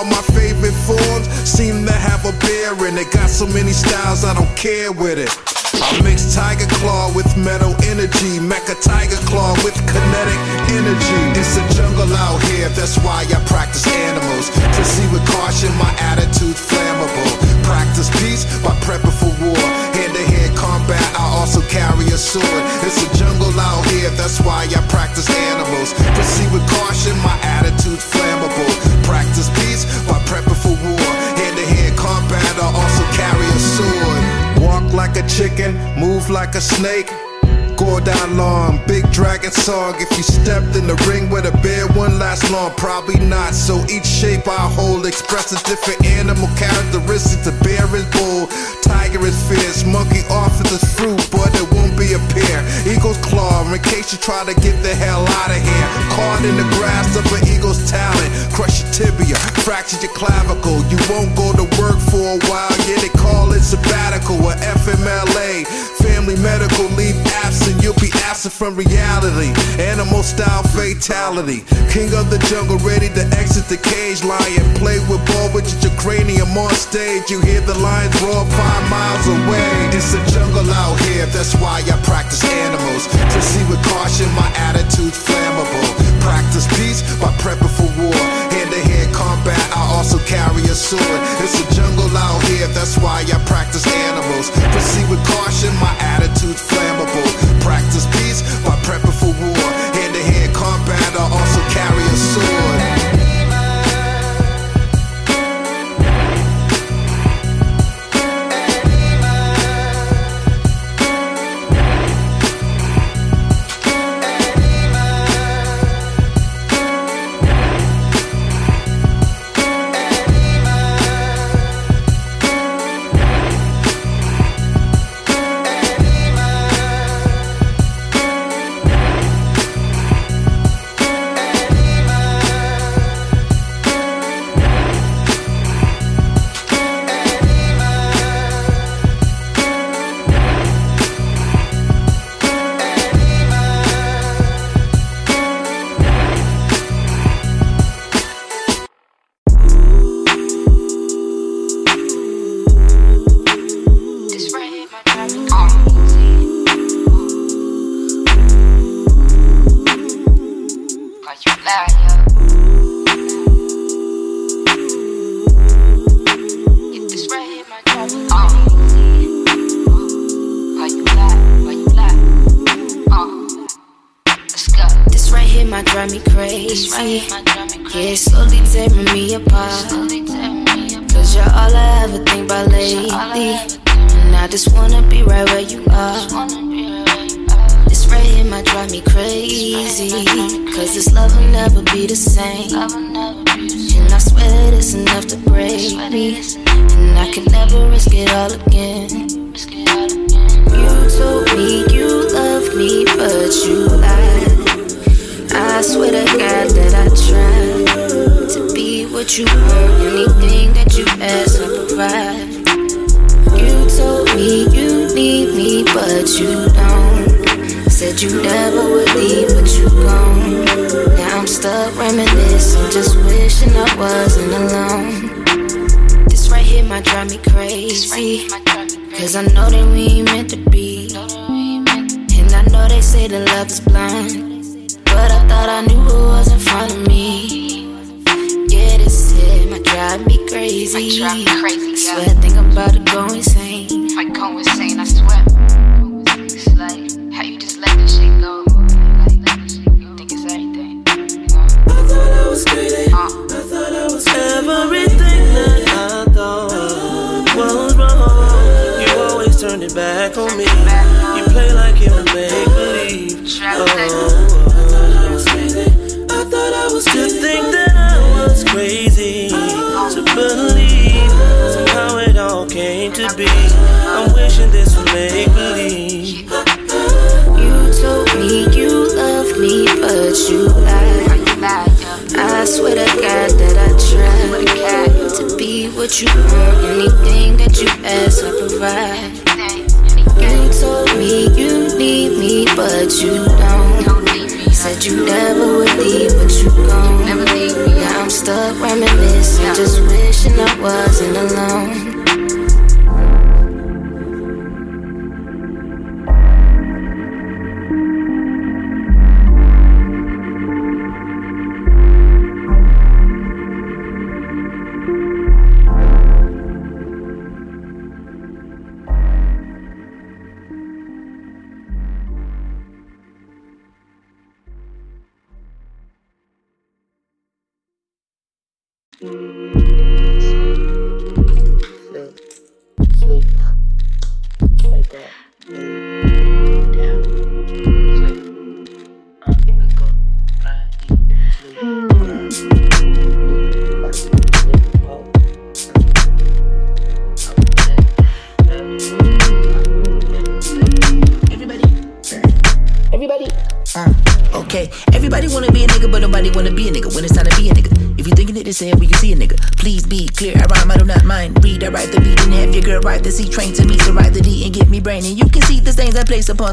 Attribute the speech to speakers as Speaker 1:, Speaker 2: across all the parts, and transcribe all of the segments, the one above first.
Speaker 1: All my favorite forms seem to have a bear in it. Got so many styles, I don't care with it. I mix tiger claw with metal energy, mecha tiger claw with kinetic energy. It's a jungle out here, that's why I practice animals. Proceed with caution, my attitude's flammable. Practice peace by prepping for war. Hand to hand combat, I also carry a sword. It's a jungle out here, that's why I practice animals. Proceed with caution, my attitude's flammable. Practice peace by prepping for war. Hand to hand combat, I also carry a sword. Walk like a chicken, move like a snake. Gordon long, big dragon song. If you stepped in the ring with a bear, one last long, probably not. So each shape I hold expresses different animal characteristics. The bear is bold, tiger is fierce, monkey offers is fruit, but it won't be a pear. Eagle's claw, in case you try to get the hell out of here. Caught in the grasp of an eagle's talent, crush your tibia, fracture your clavicle. You won't go to work for a while, yeah, they call it sabbatical or FMLA. Family medical leave absent, you'll be absent from reality. Animal style fatality. King of the jungle, ready to exit the cage. Lion, play with ball with your cranium on stage. You hear the lions roar five miles away. It's a jungle out here, that's why I practice animals. Proceed with caution, my attitude's flammable. Practice peace by prepping for war. Also carry a sword. It's a jungle out here, that's why I practice animals. Proceed with caution, my attitude's flammable. Practice peace by prepping for war. Hand to hand combat, I also carry a sword.
Speaker 2: Said you never would leave, but you gone. Now I'm stuck reminiscing, just wishing I wasn't alone. This right here might drive me crazy.
Speaker 3: here might drive me crazy.
Speaker 2: Cause I know that we ain't meant to be.
Speaker 3: Know that we ain't meant
Speaker 2: And I know they say that love is blind. But I thought I knew it was in front of me. Yeah, this shit might drive me crazy.
Speaker 3: Might drive me crazy,
Speaker 2: I swear I think I'm about to go insane.
Speaker 3: Might go insane, I swear. turned it back on me. You play like it was make believe. Oh, oh, oh,
Speaker 4: I thought I was to think that I was crazy oh. to believe somehow it all came to be. I'm wishing this would make believe. You told me you loved me,
Speaker 2: but you lied. I swear to God that I tried to be what you were. Anything that you asked, I provide. You me you need me, but you don't. Said you never would leave, but you gone. Now I'm stuck reminiscing, just wishing I wasn't alone.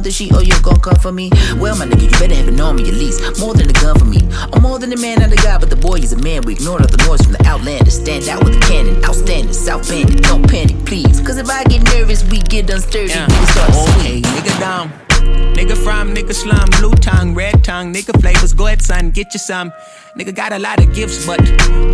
Speaker 5: The sheet, oh, you gon' come for me. Well, my nigga, you better have it on me at least. More unsturdy. Yeah. Nigga start okay,
Speaker 6: nigga down. Nigga from, nigga slum, blue tongue, red tongue, nigga flavors. Go ahead, son, get you some. Nigga got a lot of gifts, but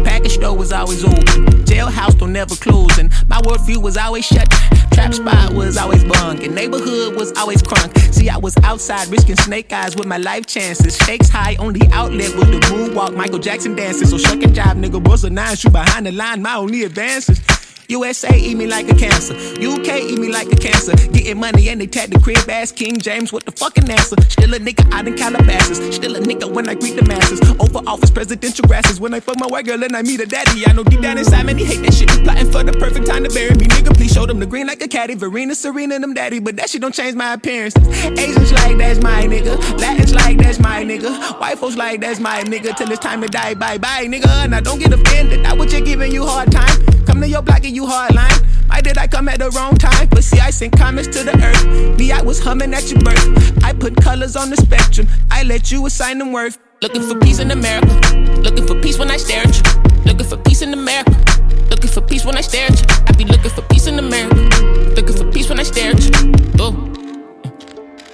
Speaker 6: package store was always open. Jailhouse don't never close, and my worldview was always shut. Trap spot was always bunk, and neighborhood was always crunk. See, I was outside risking snake eyes with my life chances. Stakes high, only outlet was the moonwalk. Michael Jackson dancing, so shuck and jive, nigga. Boss a nine, shoot behind the line, my only advances. USA eat me like a cancer. UK eat me like a cancer. Getting money and they tag the crib ass King James with the fucking answer. Still a nigga out in Calabasas. Still a nigga when I greet the masses. Over office presidential grasses. When I fuck my white girl and I meet a daddy. I know deep down inside man he hate that shit. Plotting for the perfect time to bury me. Nigga, please show them the green like a caddy. Verena, Serena, them daddy. But that shit don't change my appearance. Asians like that's my nigga. Latins like that's my nigga. White folks like that's my nigga. Till it's time to die. Bye bye, nigga. Now don't get offended. I just giving you hard time. Come to your block and you hardline. Why did I come at the wrong time? But see, I sent comments to the earth. Me, I was humming at your birth. I put colors on the spectrum. I let you assign them worth. Looking for peace in America. Looking for peace when I stare at you. Looking for peace in America. Looking for peace when I stare at you. I be looking for peace in America. Looking for peace when I stare at you. Oh.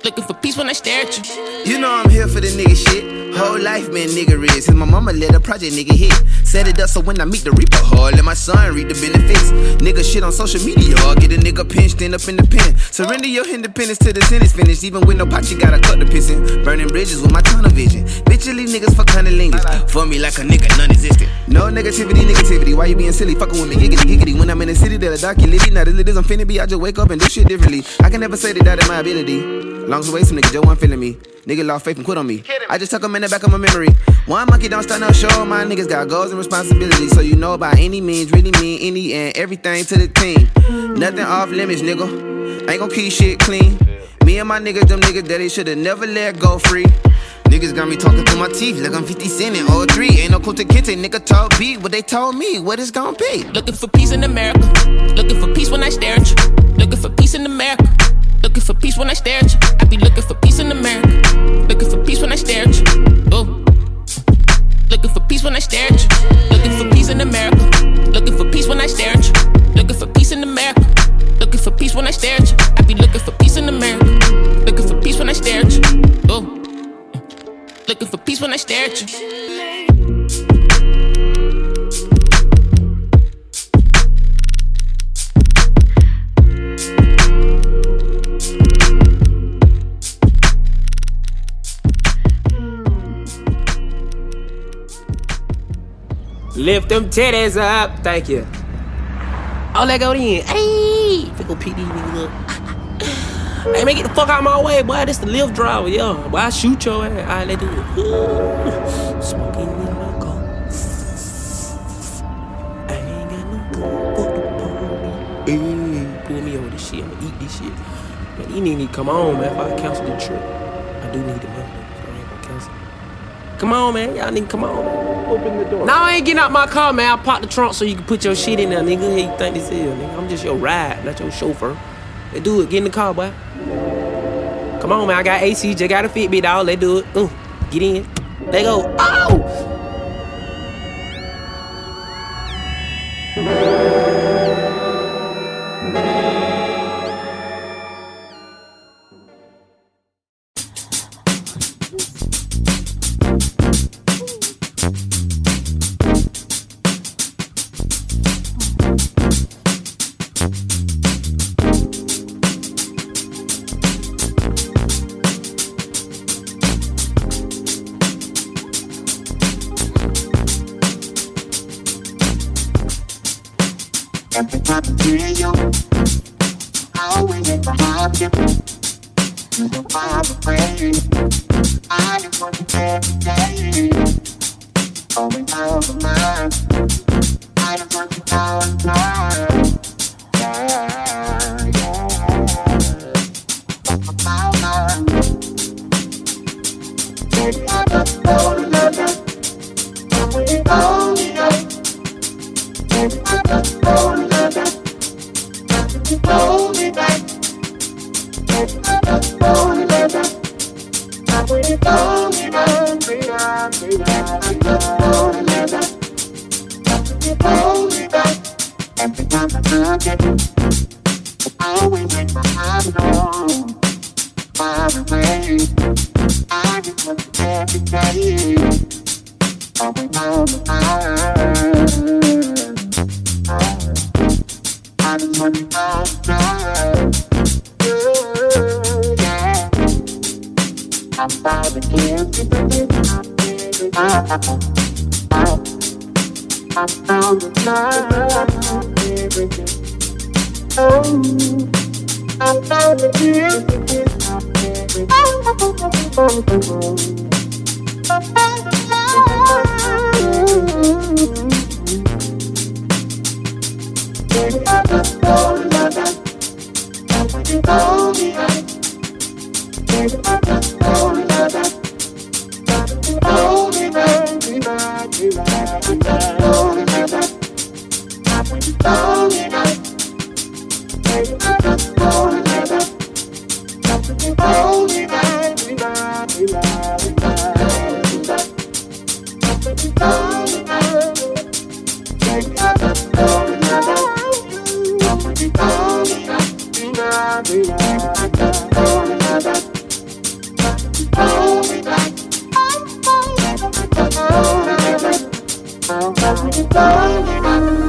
Speaker 6: Looking for peace when I stare at you.
Speaker 7: You know I'm here for the nigga shit. Whole life been nigga is. Since my mama let a project nigga hit. Set it up so when I meet the reaper, hard let my son read the benefits. Nigga shit on social media, get a nigga pinched end up in the pen. Surrender your independence to the sentence finished. Even with no pot, you gotta cut the pissin'. Burning bridges with my tunnel vision. Bitchily niggas for cunnilingus. For me like a nigga non existent. No negativity, negativity. Why you being silly? Fuckin' with me, giggity, giggity. When I'm in the city, they'll dock you litty. Now the lit is I'm finna be. I just wake up and do shit differently. I can never say that that is my ability. Long away, some nigga Joe one feeling me. Nigga lost faith and quit on me. I just took them in the back of my memory. One monkey don't start no show. My niggas got goals and responsibilities. So you know by any means, really mean any and everything to the team. Nothing off limits, nigga. Ain't gon' keep shit clean. Me and my niggas, them niggas that they should've never let go free. Niggas got me talking through my teeth like I'm 50 Cent and 03. Ain't no Kunta Kinte, nigga told B what they told me, what it's gon' be.
Speaker 6: Looking for peace in America. Looking for peace when I stare at you. Looking for peace in America. Looking for peace when I stare at you. I be looking for peace in America. Looking for peace when I stare at you. Oh. Looking for peace when I stare at you. Looking for peace in America. Looking for peace when I stare at you. Looking for peace in America. Looking for peace when I stare at you. I be looking for peace in America. Looking for peace when I stare at you. Looking for peace when I stare at you.
Speaker 8: Lift them titties up. Thank you. Oh, let go then. Hey, pickle PD nigga up. Hey, man, get the fuck out of my way, boy. This the Lyft driver, yo. Boy, I shoot your ass. All right, let's do it. Smoking in my car. I ain't got no gun for the party. Hey, pull me over this shit. I'ma eat this shit. Man, you need to come on, man. If I cancel the trip, I do need the money. So I ain't gonna cancel. Come on, man. Y'all need to come on. Man.
Speaker 9: Open the door.
Speaker 8: Now I ain't getting out my car, man. I popped the trunk so you can put your shit in there, nigga. Hey, you think this is, nigga? I'm just your ride, not your chauffeur. Let's do it. Get in the car, boy. Come on, man. I got AC. Just got a Fitbit, dog. Let's do it. Ooh, get in. Let go. Oh!
Speaker 10: on the fly. I found the tears, it is my. But we both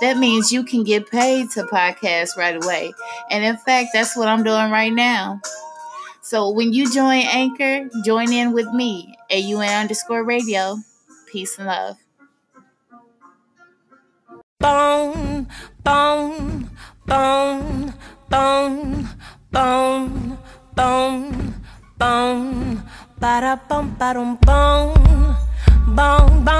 Speaker 11: That means you can get paid to podcast right away. And in fact, that's what I'm doing right now. So when you join Anchor, join in with me, AUN underscore radio. Peace and love.
Speaker 9: Bone, bone, bone, bone, bone, bone, bone, ba bone, bum bone, bone, bone.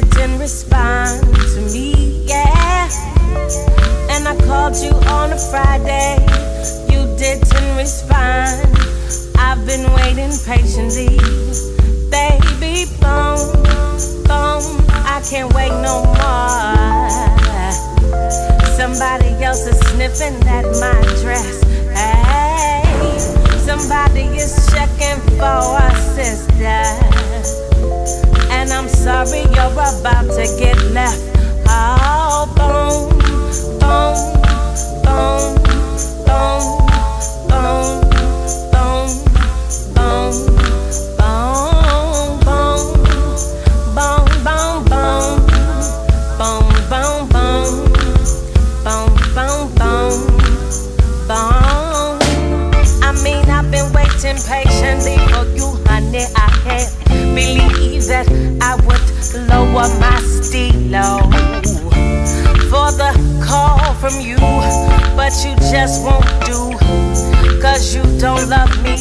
Speaker 9: didn't respond to me, yeah. And I called you on a Friday, you didn't respond. I've been waiting patiently, baby, boom, boom. I can't wait no more. Somebody else is sniffing at my dress. Hey, somebody is checking for a sister. I'm sorry you're about to get left. Oh, boom, boom, boom. you just won't do. Cause you don't love me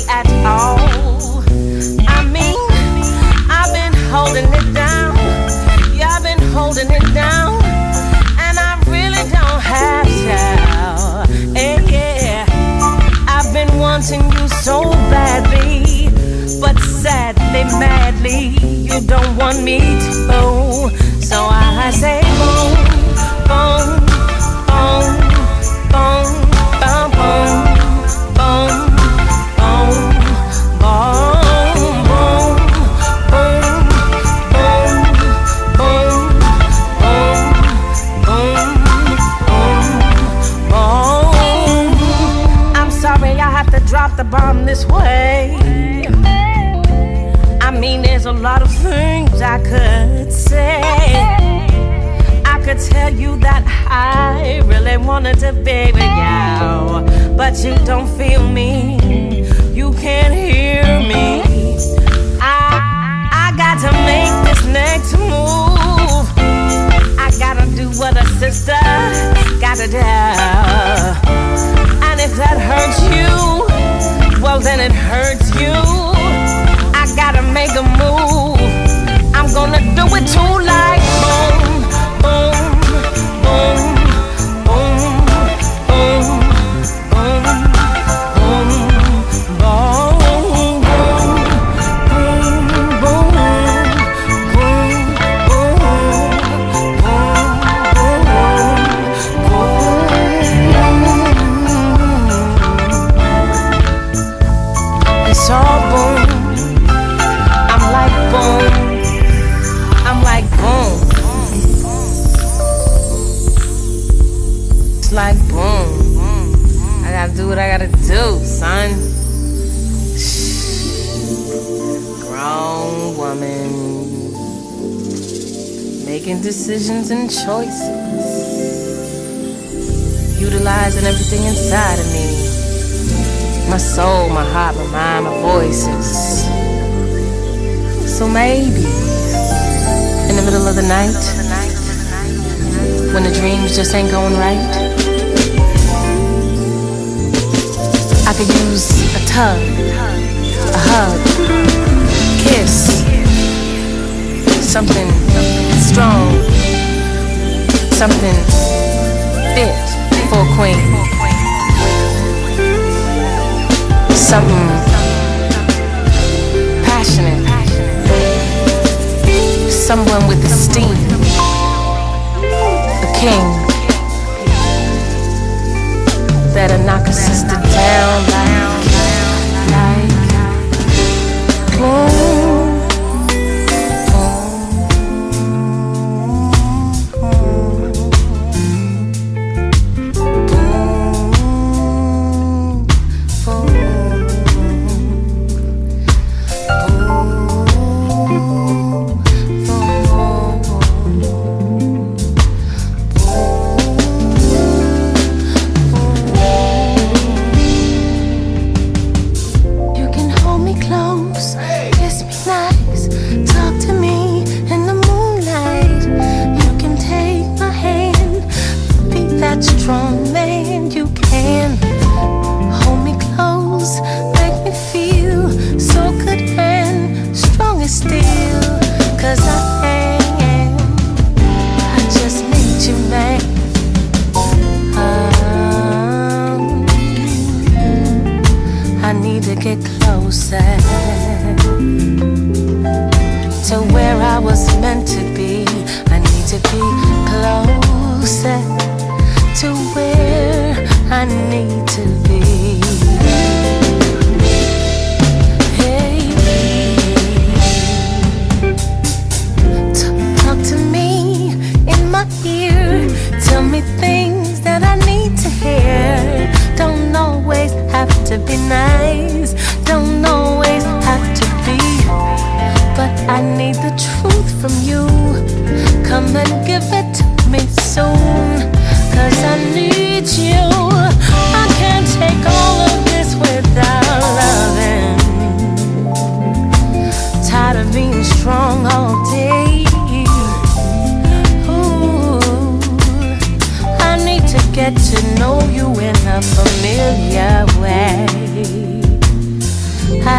Speaker 9: could use a tug, a hug, kiss, something strong, something fit for a queen, something passionate, someone with esteem, a king that'll knock a sister down.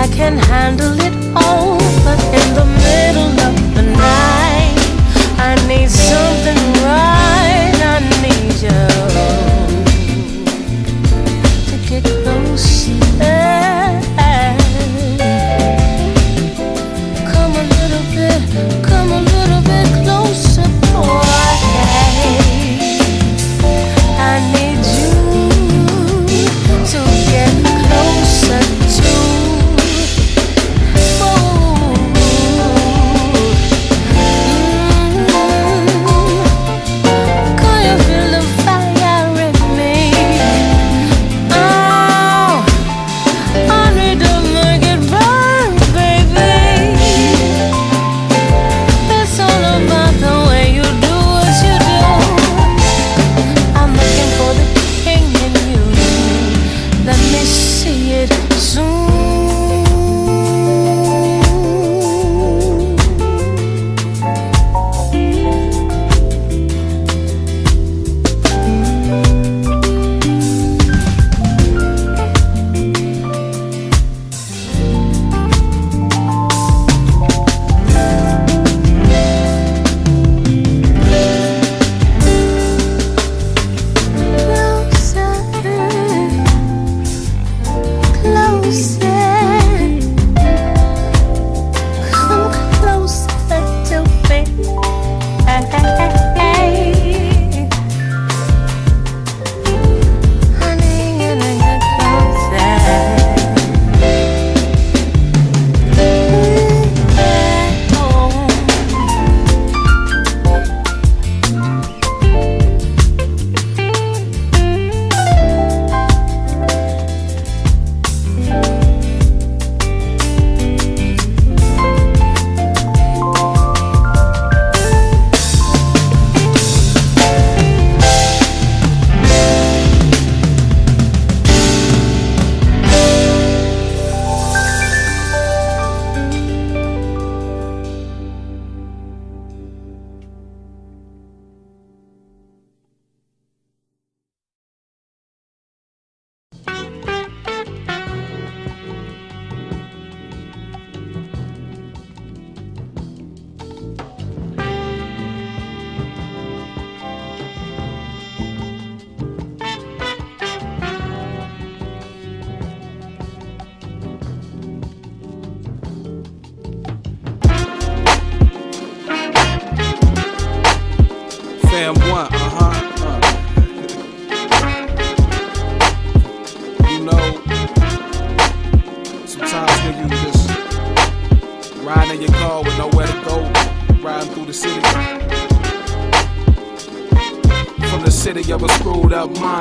Speaker 9: I can handle it all,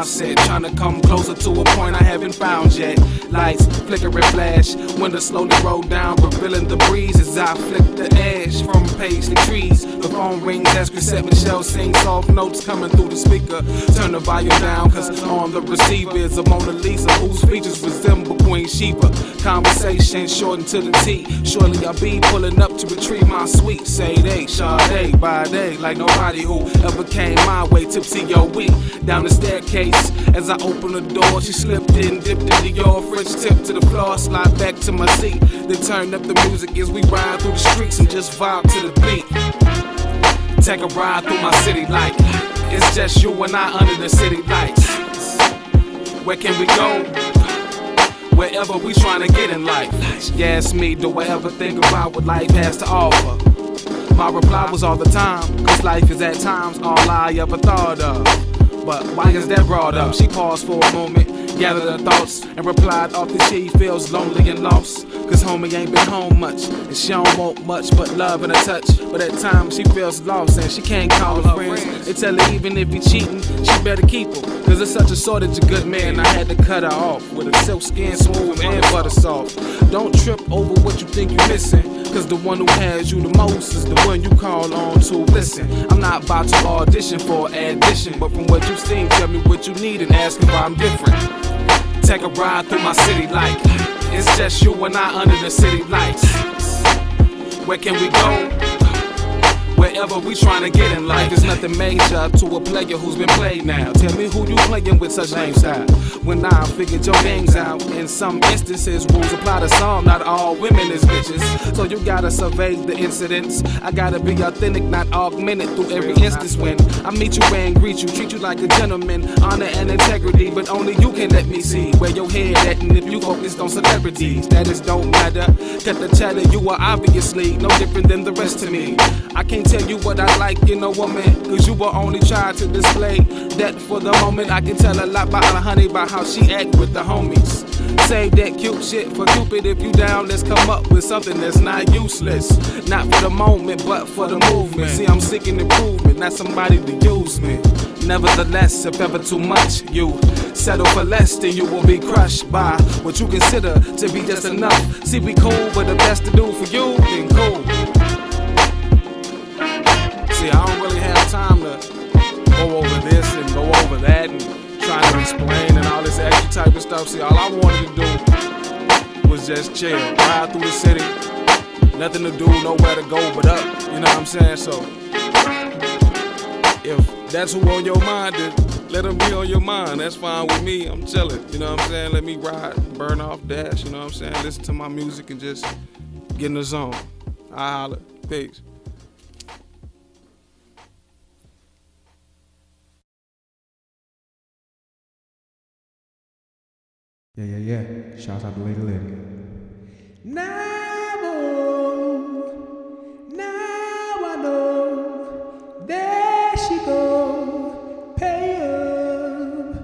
Speaker 12: mindset, trying to come closer to a point I haven't found yet. Lights flicker and flash, windows slowly roll down, revealing the breeze as I flick the edge from page to trees. The phone rings as Cassette Michelle sings soft notes coming through the speaker. Turn the volume down, cause on the receiver is a Mona Lisa whose features resemble Queen Sheba. Conversation shortened to the T. Surely I'll be pulling up to retrieve my sweet. Say they, Sade, by day, like nobody who ever came my way. Tipsy, yo, we down the staircase. As I open the door, she slipped in, dipped into your French tip to the floor, slide back to my seat. Then turn up the music as we ride through the streets and just vibe to the beat. Take a ride through my city light. It's just you and I under the city lights. Where can we go? Wherever we tryna get in life. You ask me, do I ever think about what life has to offer? My reply was all the time, cause life is at times all I ever thought of. But why is that brought up? She paused for a moment, gathered her thoughts, and replied off that she feels lonely and lost. Cause homie ain't been home much, and she don't want much but love and a touch. But at times she feels lost and she can't call her friends. They tell her even if he cheating, she better keep him. Cause there's such a shortage of good men, I had to cut her off with a silk skin smooth and butter soft. Don't trip over what you think you're missing. Cause the one who has you the most is the one you call on to. Listen, I'm not about to audition for addition, but from what you've seen, tell me what you need and ask me why I'm different. Take a ride through my city like it's just you and I under the city lights. Where can we go? Wherever we trying to get in life, there's nothing major to a player who's been played now. Tell me who you playing with such lame style. When I figured your games out, in some instances, rules apply to some, not all women is bitches. So you gotta survey the incidents. I gotta be authentic, not augmented through every instance. When I meet you and greet you, treat you like a gentleman, honor and integrity, but only you can let me see where your head at. And if you focused on celebrities, status don't matter. Cut the chatter, you are obviously no different than the rest of me. I can't tell you what I like in a woman, cause you were only trying to display that for the moment. I can tell a lot about a honey by how she act with the homies. Save that cute shit for Cupid if you down. Let's come up with something that's not useless. Not for the moment, but for the movement. See, I'm seeking improvement, not somebody to use me. Nevertheless, if ever too much, you settle for less, then you will be crushed by what you consider to be just enough. See, we cool, but the best to do for you, then cool. See, I don't really have time to go over this and go over that and trying to explain and all this extra type of stuff. See, all I wanted to do was just chill, ride through the city, nothing to do, nowhere to go but up. You know what I'm saying? So, if that's who on your mind, then let them be on your mind. That's fine with me. I'm chilling. You know what I'm saying? Let me ride, burn off, dash. You know what I'm saying? Listen to my music and just get in the zone. I holla. Peace.
Speaker 13: Yeah, yeah, yeah. Shout out to Lady Lady.
Speaker 14: Now, oh, now I know. There she go, pay up.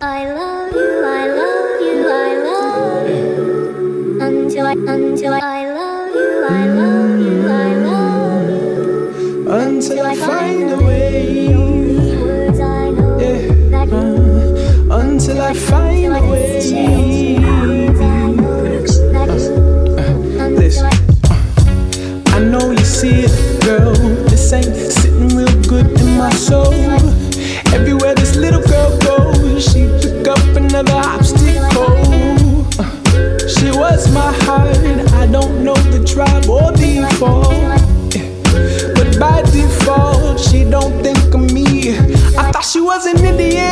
Speaker 15: I love you, I love you, I love you. Until I, until I, I
Speaker 14: she was an Indian.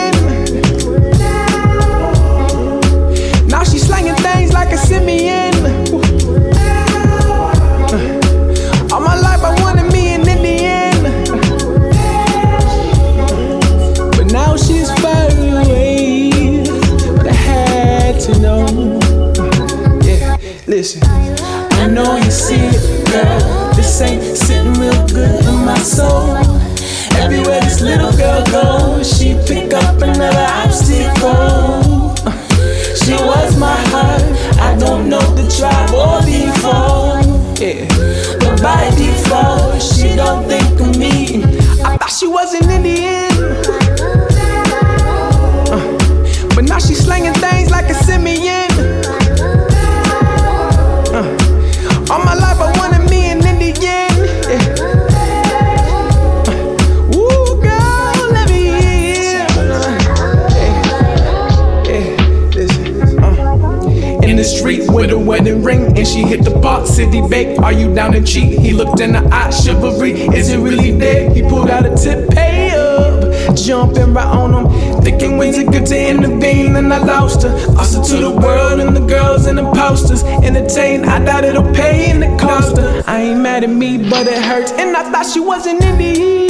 Speaker 14: Wedding ring, and she hit the box city bake. Are you down to cheat? He looked in the eye, chivalry. Is it really there? He pulled out a tip, pay up, jumping right on him. Thinking when's it good to intervene, and I lost her. Her to the world and the girls and the posters. Entertain, I doubt it'll pay in the cost her. I ain't mad at me, but it hurts, and I thought she was an Indian. Yeah,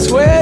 Speaker 14: swear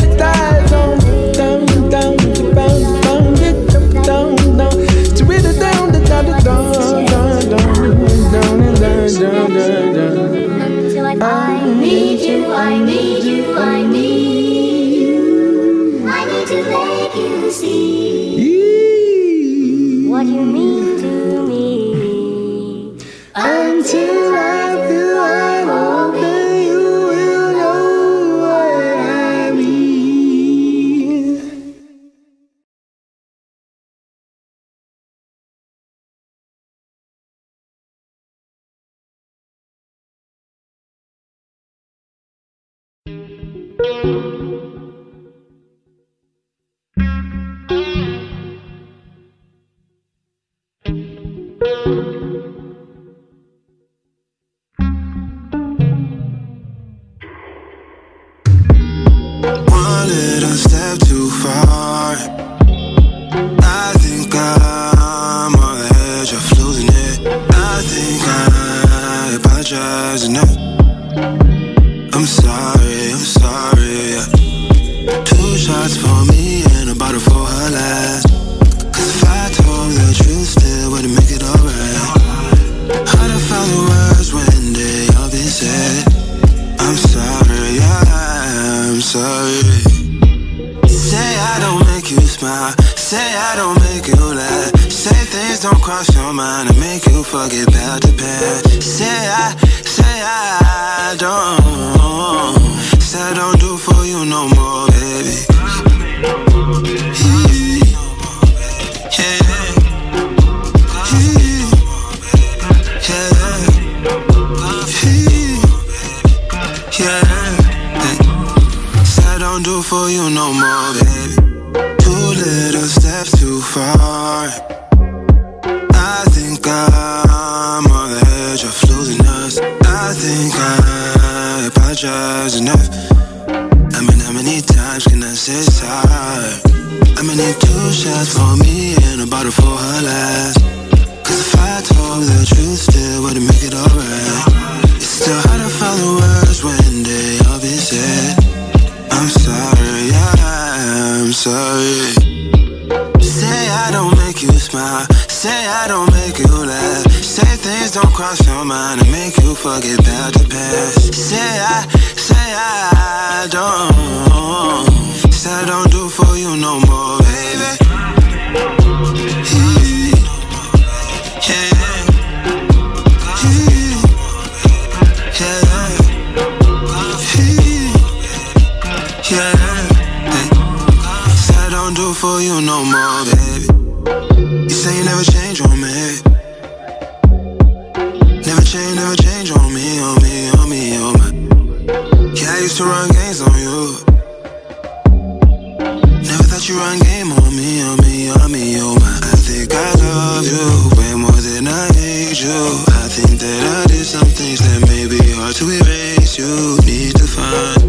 Speaker 16: did some things that may be hard to erase. You need to find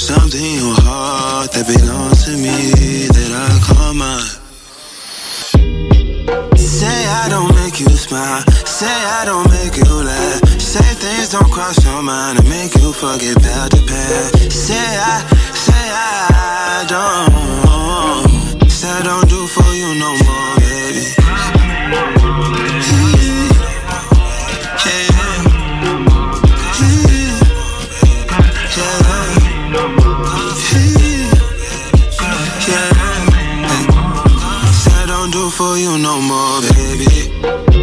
Speaker 16: something in your heart that belongs to me that I call mine. Say I don't make you smile. Say I don't make you laugh. Say things don't cross your mind and make you forget about the past. Say I, say I don't. Say I don't do for you no more, baby. do for you no more, baby.